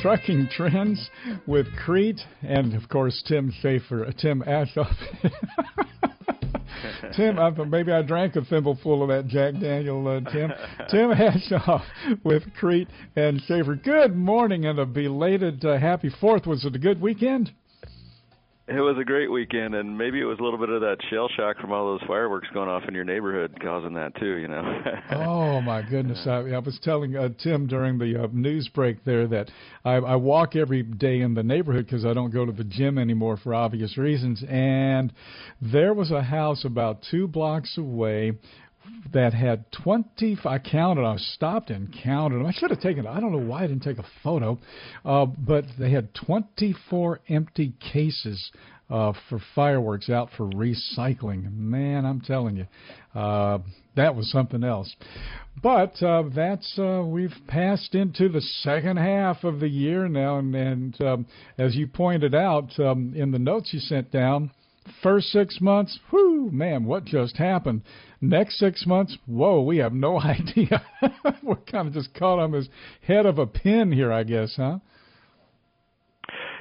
Trucking Trends with Crete and, of course, Tim Schaefer, uh, Tim Aschoff. Tim, I, maybe I drank a thimbleful of that Jack Daniel, uh, Tim. Tim Aschoff with Crete and Shaffer. Good morning and a belated uh, happy Fourth. Was it a good weekend? It was a great weekend, and maybe it was a little bit of that shell shock from all those fireworks going off in your neighborhood causing that too. You know. oh my goodness! I, I was telling uh, Tim during the uh, news break there that I, I walk every day in the neighborhood because I don't go to the gym anymore for obvious reasons, and there was a house about two blocks away that had 20 I counted I stopped and counted them I should have taken I don't know why I didn't take a photo uh, but they had 24 empty cases uh, for fireworks out for recycling. Man I'm telling you uh, that was something else. But uh, that's uh, we've passed into the second half of the year now and, and um, as you pointed out um, in the notes you sent down First six months, whoo, man, what just happened? Next six months, whoa, we have no idea. We're kind of just caught on this head of a pin here, I guess, huh?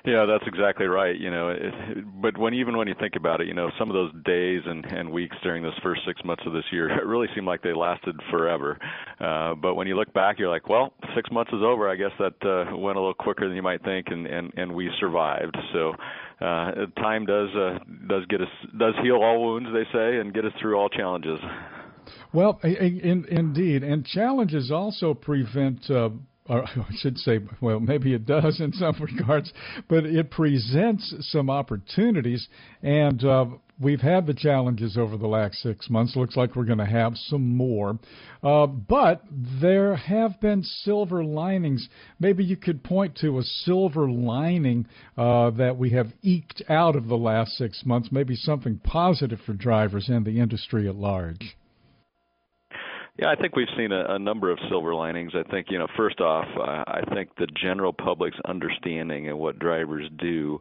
Yeah, that's exactly right. You know, it, but when even when you think about it, you know, some of those days and and weeks during those first six months of this year, it really seemed like they lasted forever. Uh, but when you look back, you're like, well, six months is over. I guess that uh, went a little quicker than you might think, and and and we survived. So uh, time does uh, does get us does heal all wounds, they say, and get us through all challenges. Well, in, indeed, and challenges also prevent. Uh, or I should say, well, maybe it does in some regards, but it presents some opportunities. And uh, we've had the challenges over the last six months. Looks like we're going to have some more. Uh, but there have been silver linings. Maybe you could point to a silver lining uh, that we have eked out of the last six months, maybe something positive for drivers and the industry at large. Yeah, I think we've seen a, a number of silver linings. I think, you know, first off, uh, I think the general public's understanding of what drivers do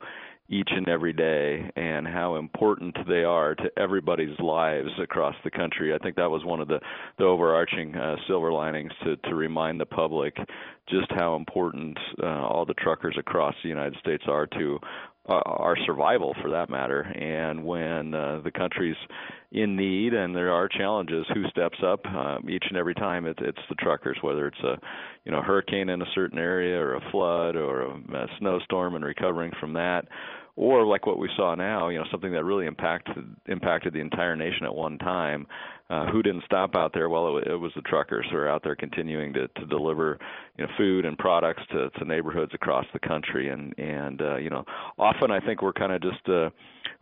each and every day and how important they are to everybody's lives across the country. I think that was one of the, the overarching uh, silver linings to, to remind the public just how important uh, all the truckers across the United States are to uh, our survival for that matter. And when uh, the country's in need and there are challenges, who steps up? Um, each and every time, it's it's the truckers, whether it's a you know hurricane in a certain area or a flood or a, a snowstorm and recovering from that or like what we saw now, you know, something that really impacted impacted the entire nation at one time. Uh, who didn't stop out there? Well, it, it was the truckers who are out there continuing to, to deliver, you know, food and products to, to neighborhoods across the country. And and uh, you know, often I think we're kind of just uh,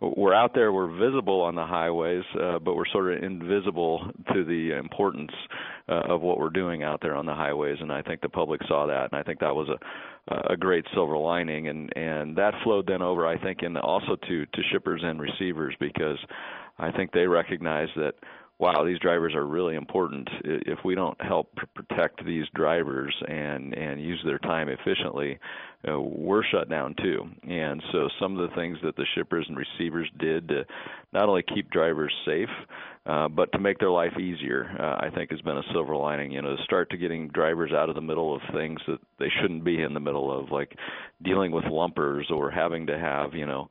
we're out there, we're visible on the highways, uh, but we're sort of invisible to the importance uh, of what we're doing out there on the highways. And I think the public saw that, and I think that was a a great silver lining, and and that flowed then over, I think, and also to to shippers and receivers because I think they recognized that wow, these drivers are really important. If we don't help protect these drivers and and use their time efficiently, uh, we're shut down too. And so some of the things that the shippers and receivers did to not only keep drivers safe, uh, but to make their life easier, uh, I think has been a silver lining. You know, to start to getting drivers out of the middle of things that they shouldn't be in the middle of, like dealing with lumpers or having to have, you know,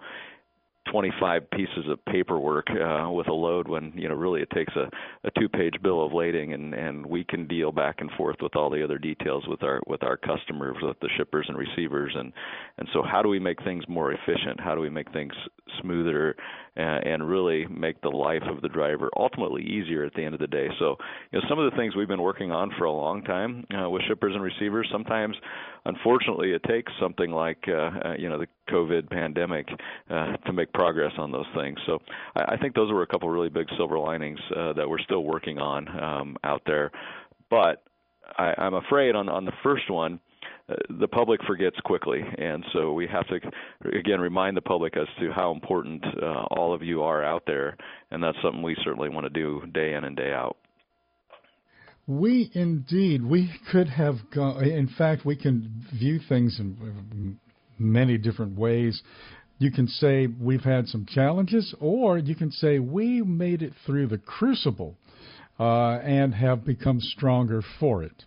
25 pieces of paperwork uh, with a load when you know really it takes a, a two-page bill of lading and and we can deal back and forth with all the other details with our with our customers with the shippers and receivers. And and so how do we make things more efficient? How do we make things smoother and, and really make the life of the driver ultimately easier at the end of the day? So you know some of the things we've been working on for a long time uh, with shippers and receivers sometimes unfortunately it takes something like uh, uh, you know the covid pandemic uh, to make progress on those things. So I, I think those were a couple really big silver linings uh, that we're still working on um, out there. But I, I'm afraid on on the first one. Uh, the public forgets quickly, and so we have to again remind the public as to how important uh, all of you are out there, and that's something we certainly want to do day in and day out. We indeed we could have gone. In fact, we can view things in many different ways. You can say we've had some challenges, or you can say we made it through the crucible uh, and have become stronger for it.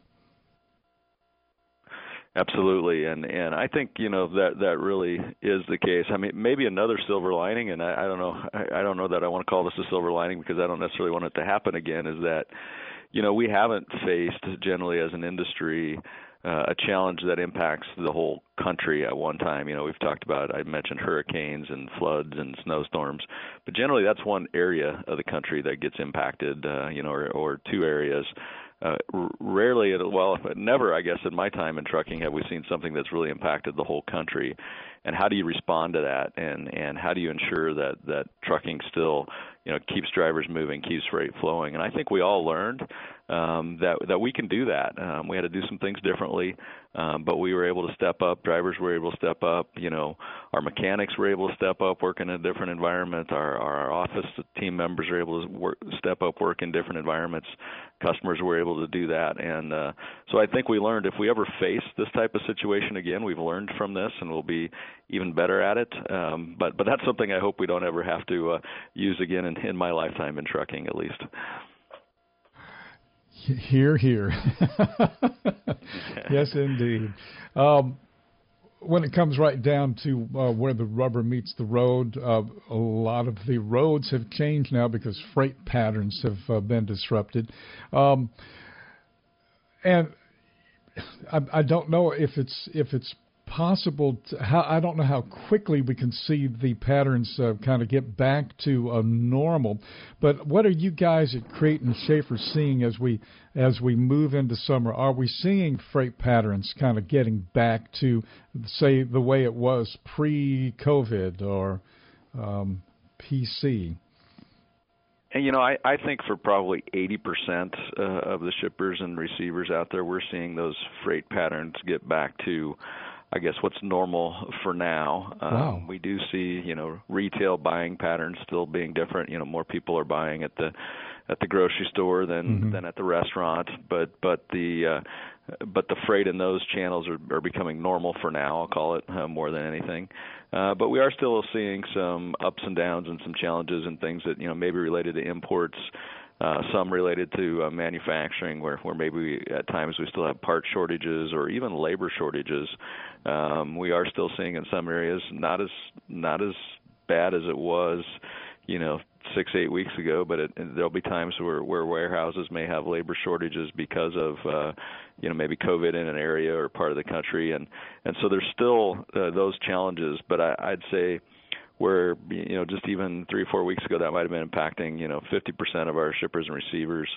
Absolutely, and and I think you know that that really is the case. I mean, maybe another silver lining, and I, I don't know, I, I don't know that I want to call this a silver lining because I don't necessarily want it to happen again. Is that, you know, we haven't faced generally as an industry uh, a challenge that impacts the whole country at one time. You know, we've talked about I mentioned hurricanes and floods and snowstorms, but generally that's one area of the country that gets impacted. Uh, you know, or, or two areas uh, rarely, well, never, I guess, in my time in trucking have we seen something that's really impacted the whole country. And how do you respond to that? And and how do you ensure that that trucking still, you know, keeps drivers moving, keeps freight flowing? And I think we all learned um, that that we can do that. Um, we had to do some things differently, um, but we were able to step up. Drivers were able to step up. You know, our mechanics were able to step up, work in a different environment. Our our office team members were able to work, step up, work in different environments. Customers were able to do that, and uh, so I think we learned if we ever face this type of situation again, we've learned from this, and we'll be even better at it. Um, but but that's something I hope we don't ever have to uh, use again in, in my lifetime in trucking, at least. Here, here. yes, indeed. Um, when it comes right down to uh, where the rubber meets the road, uh, a lot of the roads have changed now because freight patterns have uh, been disrupted. Um, and I, I don't know if it's if it's possible to, how I don't know how quickly we can see the patterns uh, kind of get back to normal but what are you guys at and Shaffer seeing as we as we move into summer? Are we seeing freight patterns kind of getting back to say the way it was pre-covid or um, PC and you know, I, I think for probably 80% uh, of the shippers and receivers out there, we're seeing those freight patterns get back to I guess what's normal for now. Um, we do see, you know, retail buying patterns still being different. You know, more people are buying at the at the grocery store than mm-hmm. than at the restaurant, but but the uh, but the freight in those channels are, are becoming normal for now. I'll call it uh, more than anything. Uh, but we are still seeing some ups and downs and some challenges and things that you know maybe related to imports uh, some related to uh, manufacturing, where maybe we, at times we still have part shortages or even labor shortages. Um, we are still seeing in some areas not as not as bad as it was, you know, six eight weeks ago. But there'll be times where warehouses may have labor shortages because of uh, you know maybe COVID in an area or part of the country, and and so there's still uh, those challenges. But I'd say where you know just even three or four weeks ago that might have been impacting you know 50% of our shippers and receivers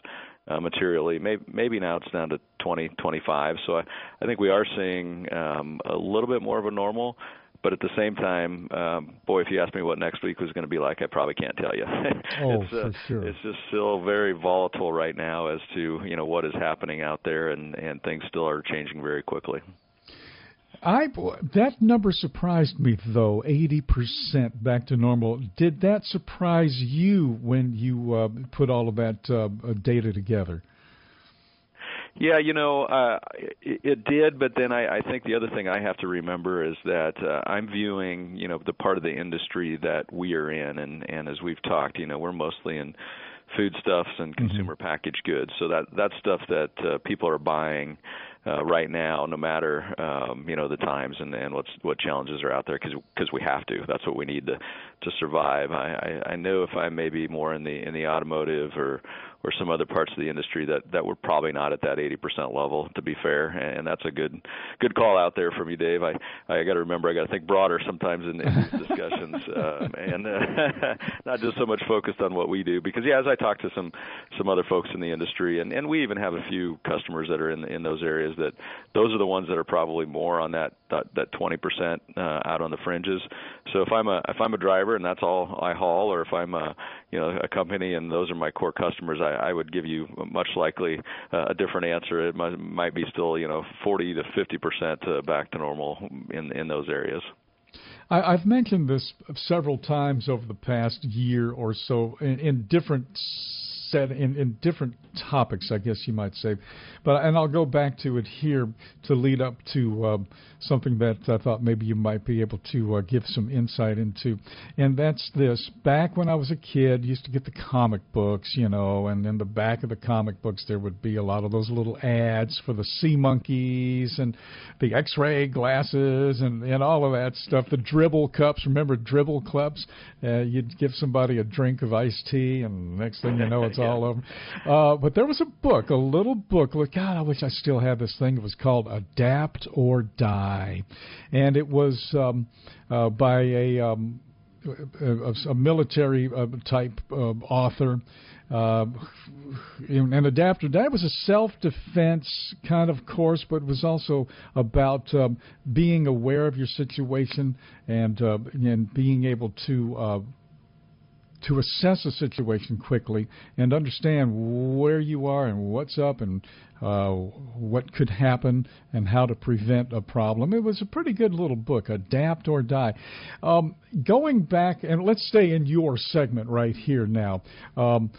uh, materially. Maybe maybe now it's down to 20, 25. So I, I think we are seeing um, a little bit more of a normal. But at the same time, um, boy, if you asked me what next week was going to be like, I probably can't tell you. oh, it's, uh, for sure. It's just still very volatile right now as to you know what is happening out there, and and things still are changing very quickly. I that number surprised me though, eighty percent back to normal. Did that surprise you when you uh, put all of that uh, data together? Yeah, you know, uh, it, it did, but then I, I think the other thing I have to remember is that uh, I'm viewing, you know, the part of the industry that we are in, and and as we've talked, you know, we're mostly in foodstuffs and mm-hmm. consumer mm-hmm. packaged goods, so that that's stuff that uh, people are buying uh, right now, no matter um, you know the times and, and what's what challenges are out there, because we have to. That's what we need to to survive. I, I I know if I may be more in the in the automotive or or some other parts of the industry that that we're probably not at that 80% level to be fair. And that's a good good call out there from you Dave. I I got to remember I got to think broader sometimes in, in these discussions um, and uh, not just so much focused on what we do. Because yeah as I talk to some some other folks in the industry and and we even have a few customers that are in in those areas that those are the ones that are probably more on that that, that 20% uh, out on the fringes. So if I'm a if I'm a driver and that's all I haul or if I'm a you know a company and those are my core customers I, I would give you much likely uh, a different answer. It might, might be still you know 40 to 50 percent uh, back to normal in in those areas. I, have mentioned this several times over the past year or so in, in different set in, in different topics, I guess you might say. But and I'll go back to it here to lead up to uh, something that I thought maybe you might be able to uh, give some insight into, and that's this. Back when I was a kid, used to get the comic books, you know, and in the back of the comic books there would be a lot of those little ads for the sea monkeys and the X-ray glasses and and all of that stuff. The dribble cups, remember dribble cups? Uh, you'd give somebody a drink of iced tea, and next thing you know, it's yeah. all over. Uh, but there was a book, a little book. Look, God, I wish I still had this thing. It was called Adapt or Die, and it was um, uh, by a um, a, a military uh, type uh, author. Uh, and Adapt or Die was a self-defense kind of course, but was also about um, being aware of your situation and uh, and being able to uh, to assess a situation quickly and understand where you are and what's up and uh, what could happen and how to prevent a problem. It was a pretty good little book, Adapt or Die. Um, going back, and let's stay in your segment right here now. Um,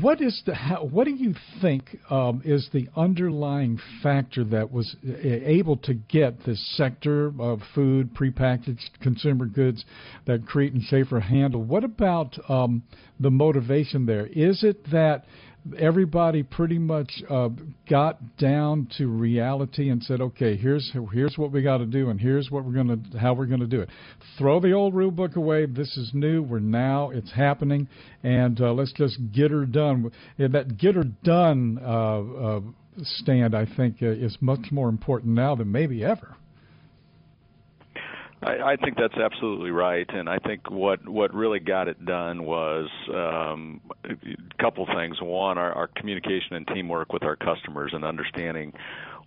what is the how, what do you think um, is the underlying factor that was able to get this sector of food prepackaged consumer goods that Crete and Shaffer handle? What about um, the motivation there? Is it that everybody pretty much uh, got down to reality and said, "Okay, here's here's what we got to do, and here's what we're gonna how we're gonna do it. Throw the old rule book away. This is new. We're now it's happening, and uh, let's just get her done." And that get her done uh, uh stand, I think, uh, is much more important now than maybe ever. I, I think that's absolutely right, and I think what what really got it done was um, couple things. One, our, our communication and teamwork with our customers and understanding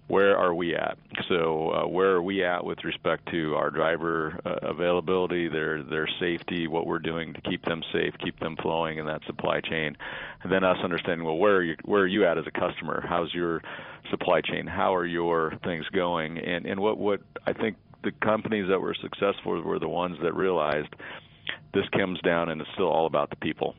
where are we at? So uh, where are we at with respect to our driver uh, availability, their their safety, what we're doing to keep them safe, keep them flowing in that supply chain, and then us understanding well where are you where are you at as a customer? How's your supply chain? How are your things going? And and what what I think the companies that were successful were the ones that realized this comes down and it's still all about the people.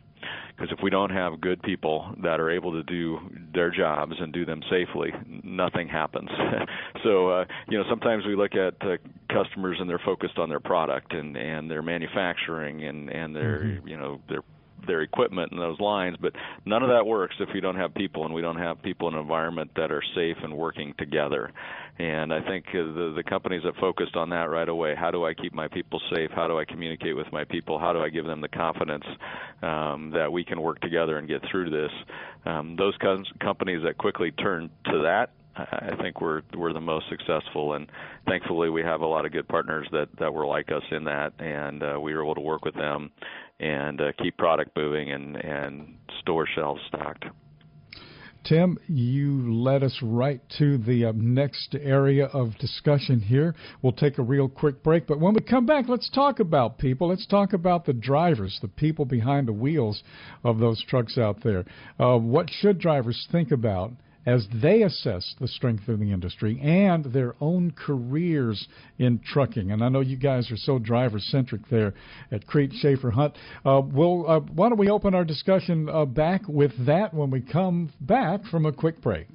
Because if we don't have good people that are able to do their jobs and do them safely, nothing happens. so, uh, you know, sometimes we look at uh, customers and they're focused on their product and and their manufacturing and and their mm-hmm. you know their their equipment and those lines, but none of that works if we don't have people and we don't have people in an environment that are safe and working together. And I think the the companies that focused on that right away, how do I keep my people safe? How do I communicate with my people? How do I give them the confidence um, that we can work together and get through this? Um, those com- companies that quickly turned to that I think we're we're the most successful, and thankfully we have a lot of good partners that that were like us in that, and uh, we were able to work with them and uh, keep product moving and and store shelves stocked. Tim, you led us right to the uh, next area of discussion here. We'll take a real quick break, but when we come back, let's talk about people. Let's talk about the drivers, the people behind the wheels of those trucks out there. Uh, what should drivers think about as they assess the strength of the industry and their own careers in trucking. And I know you guys are so driver centric there at Crete Shaffer Hunt. Uh, we'll, uh, why don't we open our discussion uh, back with that when we come back from a quick break?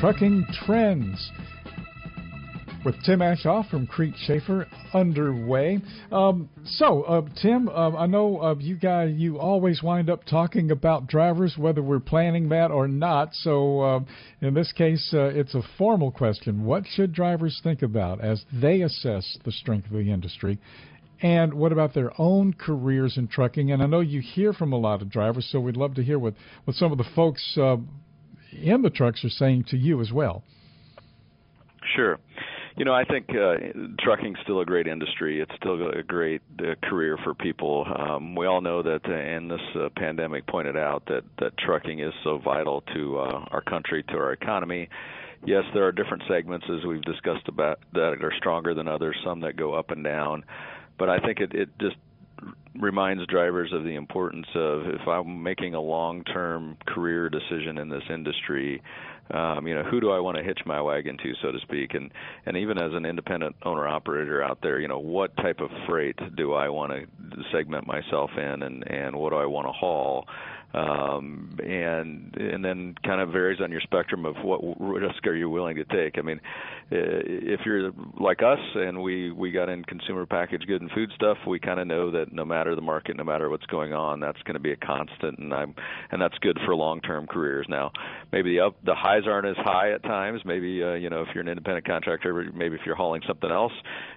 Trucking Trends with Tim Aschoff from Crete Shaffer underway. Um, so, uh, Tim, uh, I know uh, you guys, you always wind up talking about drivers, whether we're planning that or not. So, uh, in this case, uh, it's a formal question. What should drivers think about as they assess the strength of the industry? And what about their own careers in trucking? And I know you hear from a lot of drivers, so we'd love to hear what, what some of the folks uh, in the trucks are saying to you as well. Sure. You know, I think uh, trucking's still a great industry. It's still a great uh, career for people. Um, we all know that, uh, and this uh, pandemic pointed out that that trucking is so vital to uh, our country, to our economy. Yes, there are different segments as we've discussed about that are stronger than others. Some that go up and down, but I think it it just reminds drivers of the importance of if I'm making a long-term career decision in this industry, um, you know, who do I want to hitch my wagon to, so to speak, and and even as an independent owner operator out there, you know, what type of freight do I want to segment myself in, and and what do I want to haul? Um, and and then kind of varies on your spectrum of what risk are you willing to take. I mean, if you're like us and we we got in consumer packaged good and food stuff, we kind of know that no matter the market, no matter what's going on, that's going to be a constant, and I'm and that's good for long-term careers. Now, maybe the up the highs aren't as high at times. Maybe uh, you know if you're an independent contractor, maybe if you're hauling something else,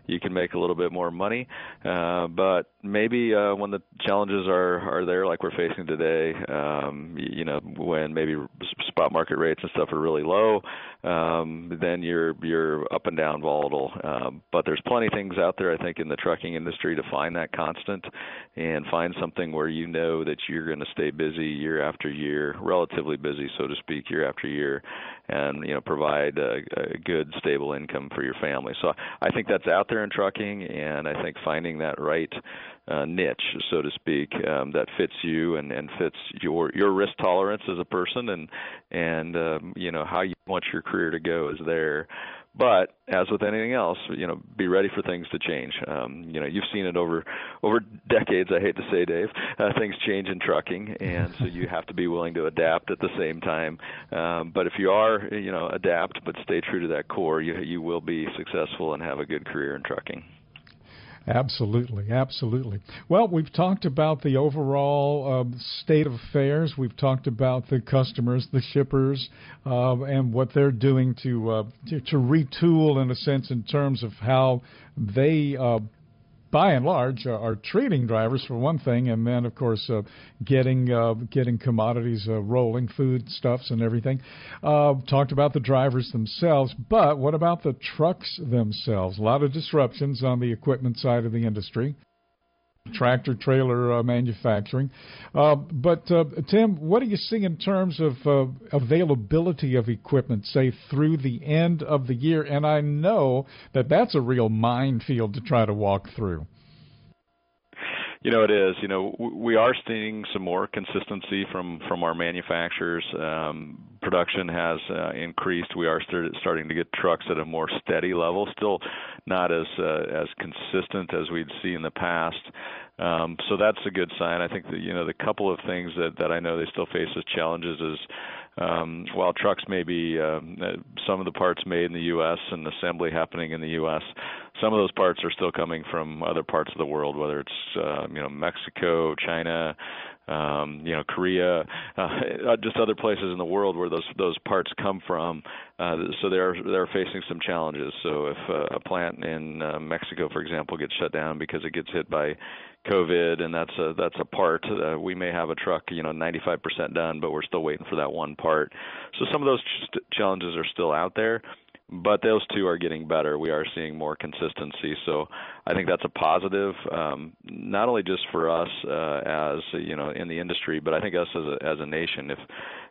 you can make a little bit more money. Uh, but maybe uh, when the challenges are are there, like we're facing today, um, you know, when maybe spot market rates and stuff are really low, um, then you're you're up and down volatile. Um, but there's plenty of things out there, I think, in the trucking industry to find that constant and find something where you know that you're going to stay busy year after year, relatively busy, so to speak, year after year, and you know provide a, a good stable income for your family. So I think that's out there in trucking, and I think finding that right uh, niche, so to speak, um, that fits you and, and fits your your risk tolerance as a person, and and um, you know how you want your career to go is there. But as with anything else, you know, be ready for things to change. Um, you know, you've seen it over over decades. I hate to say, Dave, uh, things change in trucking, and so you have to be willing to adapt at the same time. Um, but if you are, you know, adapt but stay true to that core, you you will be successful and have a good career in trucking. Absolutely, absolutely. Well, we've talked about the overall uh, state of affairs. We've talked about the customers, the shippers, uh, and what they're doing to, uh, to, to retool in a sense in terms of how they uh, by and large, uh, are treating drivers for one thing, and then of course uh, getting uh, getting commodities uh, rolling, foodstuffs and everything. Uh, talked about the drivers themselves, but what about the trucks themselves? A lot of disruptions on the equipment side of the industry tractor trailer uh, manufacturing. Uh, but uh, Tim, what do you see in terms of availability of equipment, say through the end of the year? And I know that that's a real minefield to try to walk through. You know, it is. You know, we are seeing some more consistency from from our manufacturers. Um, production has uh, increased. We are start, starting to get trucks at a more steady level. Still not as uh, as consistent as we'd see in the past. Um, so that's a good sign. I think that you know the couple of things that that I know they still face as challenges is um, while trucks may be um, uh, some of the parts made in the U.S. and assembly happening in the U.S., some of those parts are still coming from other parts of the world, whether it's uh, you know Mexico, China, um, you know Korea, uh, just other places in the world where those those parts come from. Uh, so they're they're facing some challenges. So if uh, a plant in uh, Mexico, for example, gets shut down because it gets hit by COVID, and that's a that's a part. Uh, we may have a truck, you know, 95% done, but we're still waiting for that one part. So some of those ch- challenges are still out there but those two are getting better. We are seeing more consistency, so I think that's a positive, um, not only just for us uh, as you know in the industry, but I think us as a, as a nation. If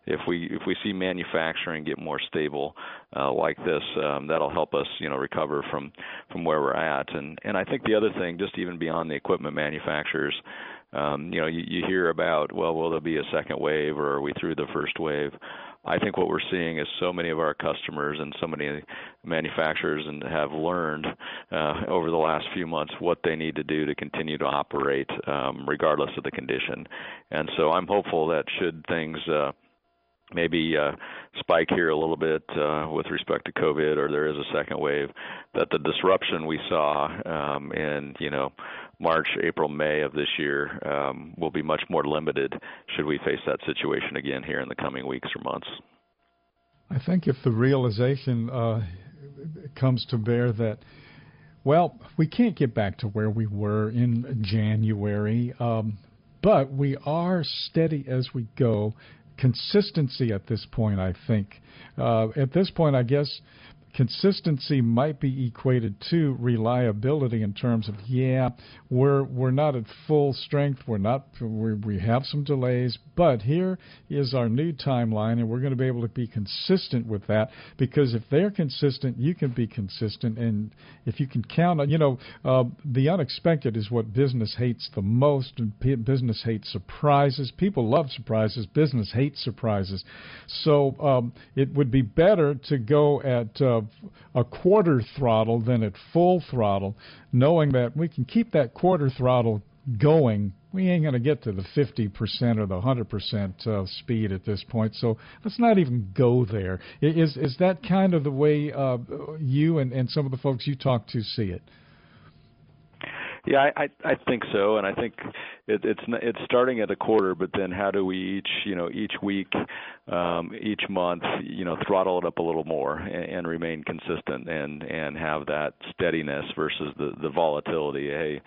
if we if we see manufacturing get more stable uh, like this, um, that'll help us you know recover from from where we're at. And and I think the other thing, just even beyond the equipment manufacturers. Um, you know, you, you hear about, well, will there be a second wave, or are we through the first wave? I think what we're seeing is so many of our customers and so many manufacturers and have learned uh, over the last few months what they need to do to continue to operate um, regardless of the condition. And so I'm hopeful that should things uh, maybe uh, spike here a little bit uh, with respect to COVID, or there is a second wave, that the disruption we saw um, in you know March, April, May of this year um, will be much more limited should we face that situation again here in the coming weeks or months. I think if the realization uh, comes to bear that well, we can't get back to where we were in January, um, but we are steady as we go consistency at this point, I think. Uh, at this point, I guess consistency might be equated to reliability in terms of yeah, we're we're not at full strength, we're not we we have some delays, but here is our new timeline, and we're going to be able to be consistent with that because if they're consistent, you can be consistent, and if you can count on, you know, uh, the unexpected is what business hates the most, and business hates surprises. People love surprises. Business hates surprises. So um, it would be better to go at uh, a quarter throttle than at full throttle, knowing that we can keep that quarter throttle going we ain't going to get to the 50% or the 100% uh, speed at this point. So let's not even go there. Is is that kind of the way uh, you and, and some of the folks you talk to see it? Yeah, I I think so, and I think it, it's it's starting at a quarter, but then how do we each you know each week, um, each month you know throttle it up a little more and, and remain consistent and and have that steadiness versus the the volatility. Hey,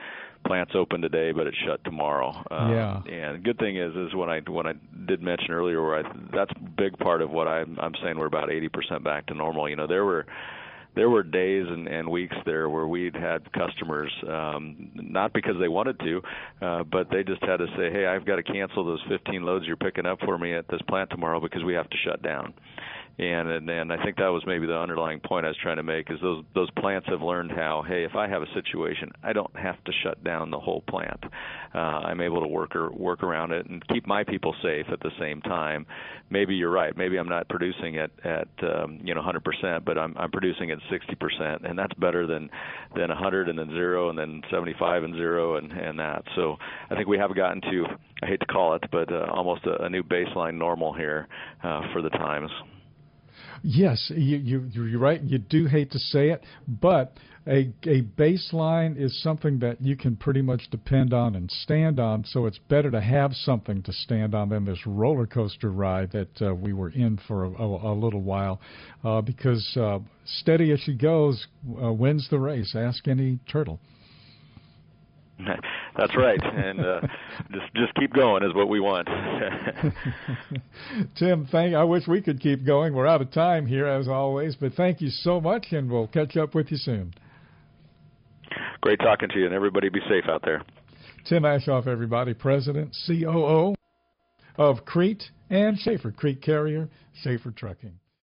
plant's open today, but it's shut tomorrow. Um, yeah. And good thing is, is when I when I did mention earlier, where I that's a big part of what I'm I'm saying we're about 80% back to normal. You know, there were there were days and, and weeks there where we'd had customers um, not because they wanted to, uh, but they just had to say, "Hey, I've got to cancel those 15 loads you're picking up for me at this plant tomorrow because we have to shut down." And and, and I think that was maybe the underlying point I was trying to make is those those plants have learned how hey if I have a situation I don't have to shut down the whole plant. Uh, I'm able to work or work around it and keep my people safe at the same time. Maybe you're right. Maybe I'm not producing at at um, you know 100% but I'm I'm producing at 60% and that's better than than 100 and then zero and then 75 and zero and and that. So I think we have gotten to I hate to call it but uh, almost a, a new baseline normal here uh, for the times. Yes, you, you, you're right. You do hate to say it, but a, a baseline is something that you can pretty much depend on and stand on. So it's better to have something to stand on than this roller coaster ride that uh, we were in for a, a, a little while, uh, because uh, steady as she goes uh, wins the race. Ask any turtle. That's right, and uh, just just keep going is what we want. Tim, thank. I wish we could keep going. We're out of time here as always, but thank you so much, and we'll catch up with you soon. Great talking to you, and everybody be safe out there. Tim Aschoff, everybody, President, COO of Crete and Shaffer Crete Carrier, Shaffer Trucking.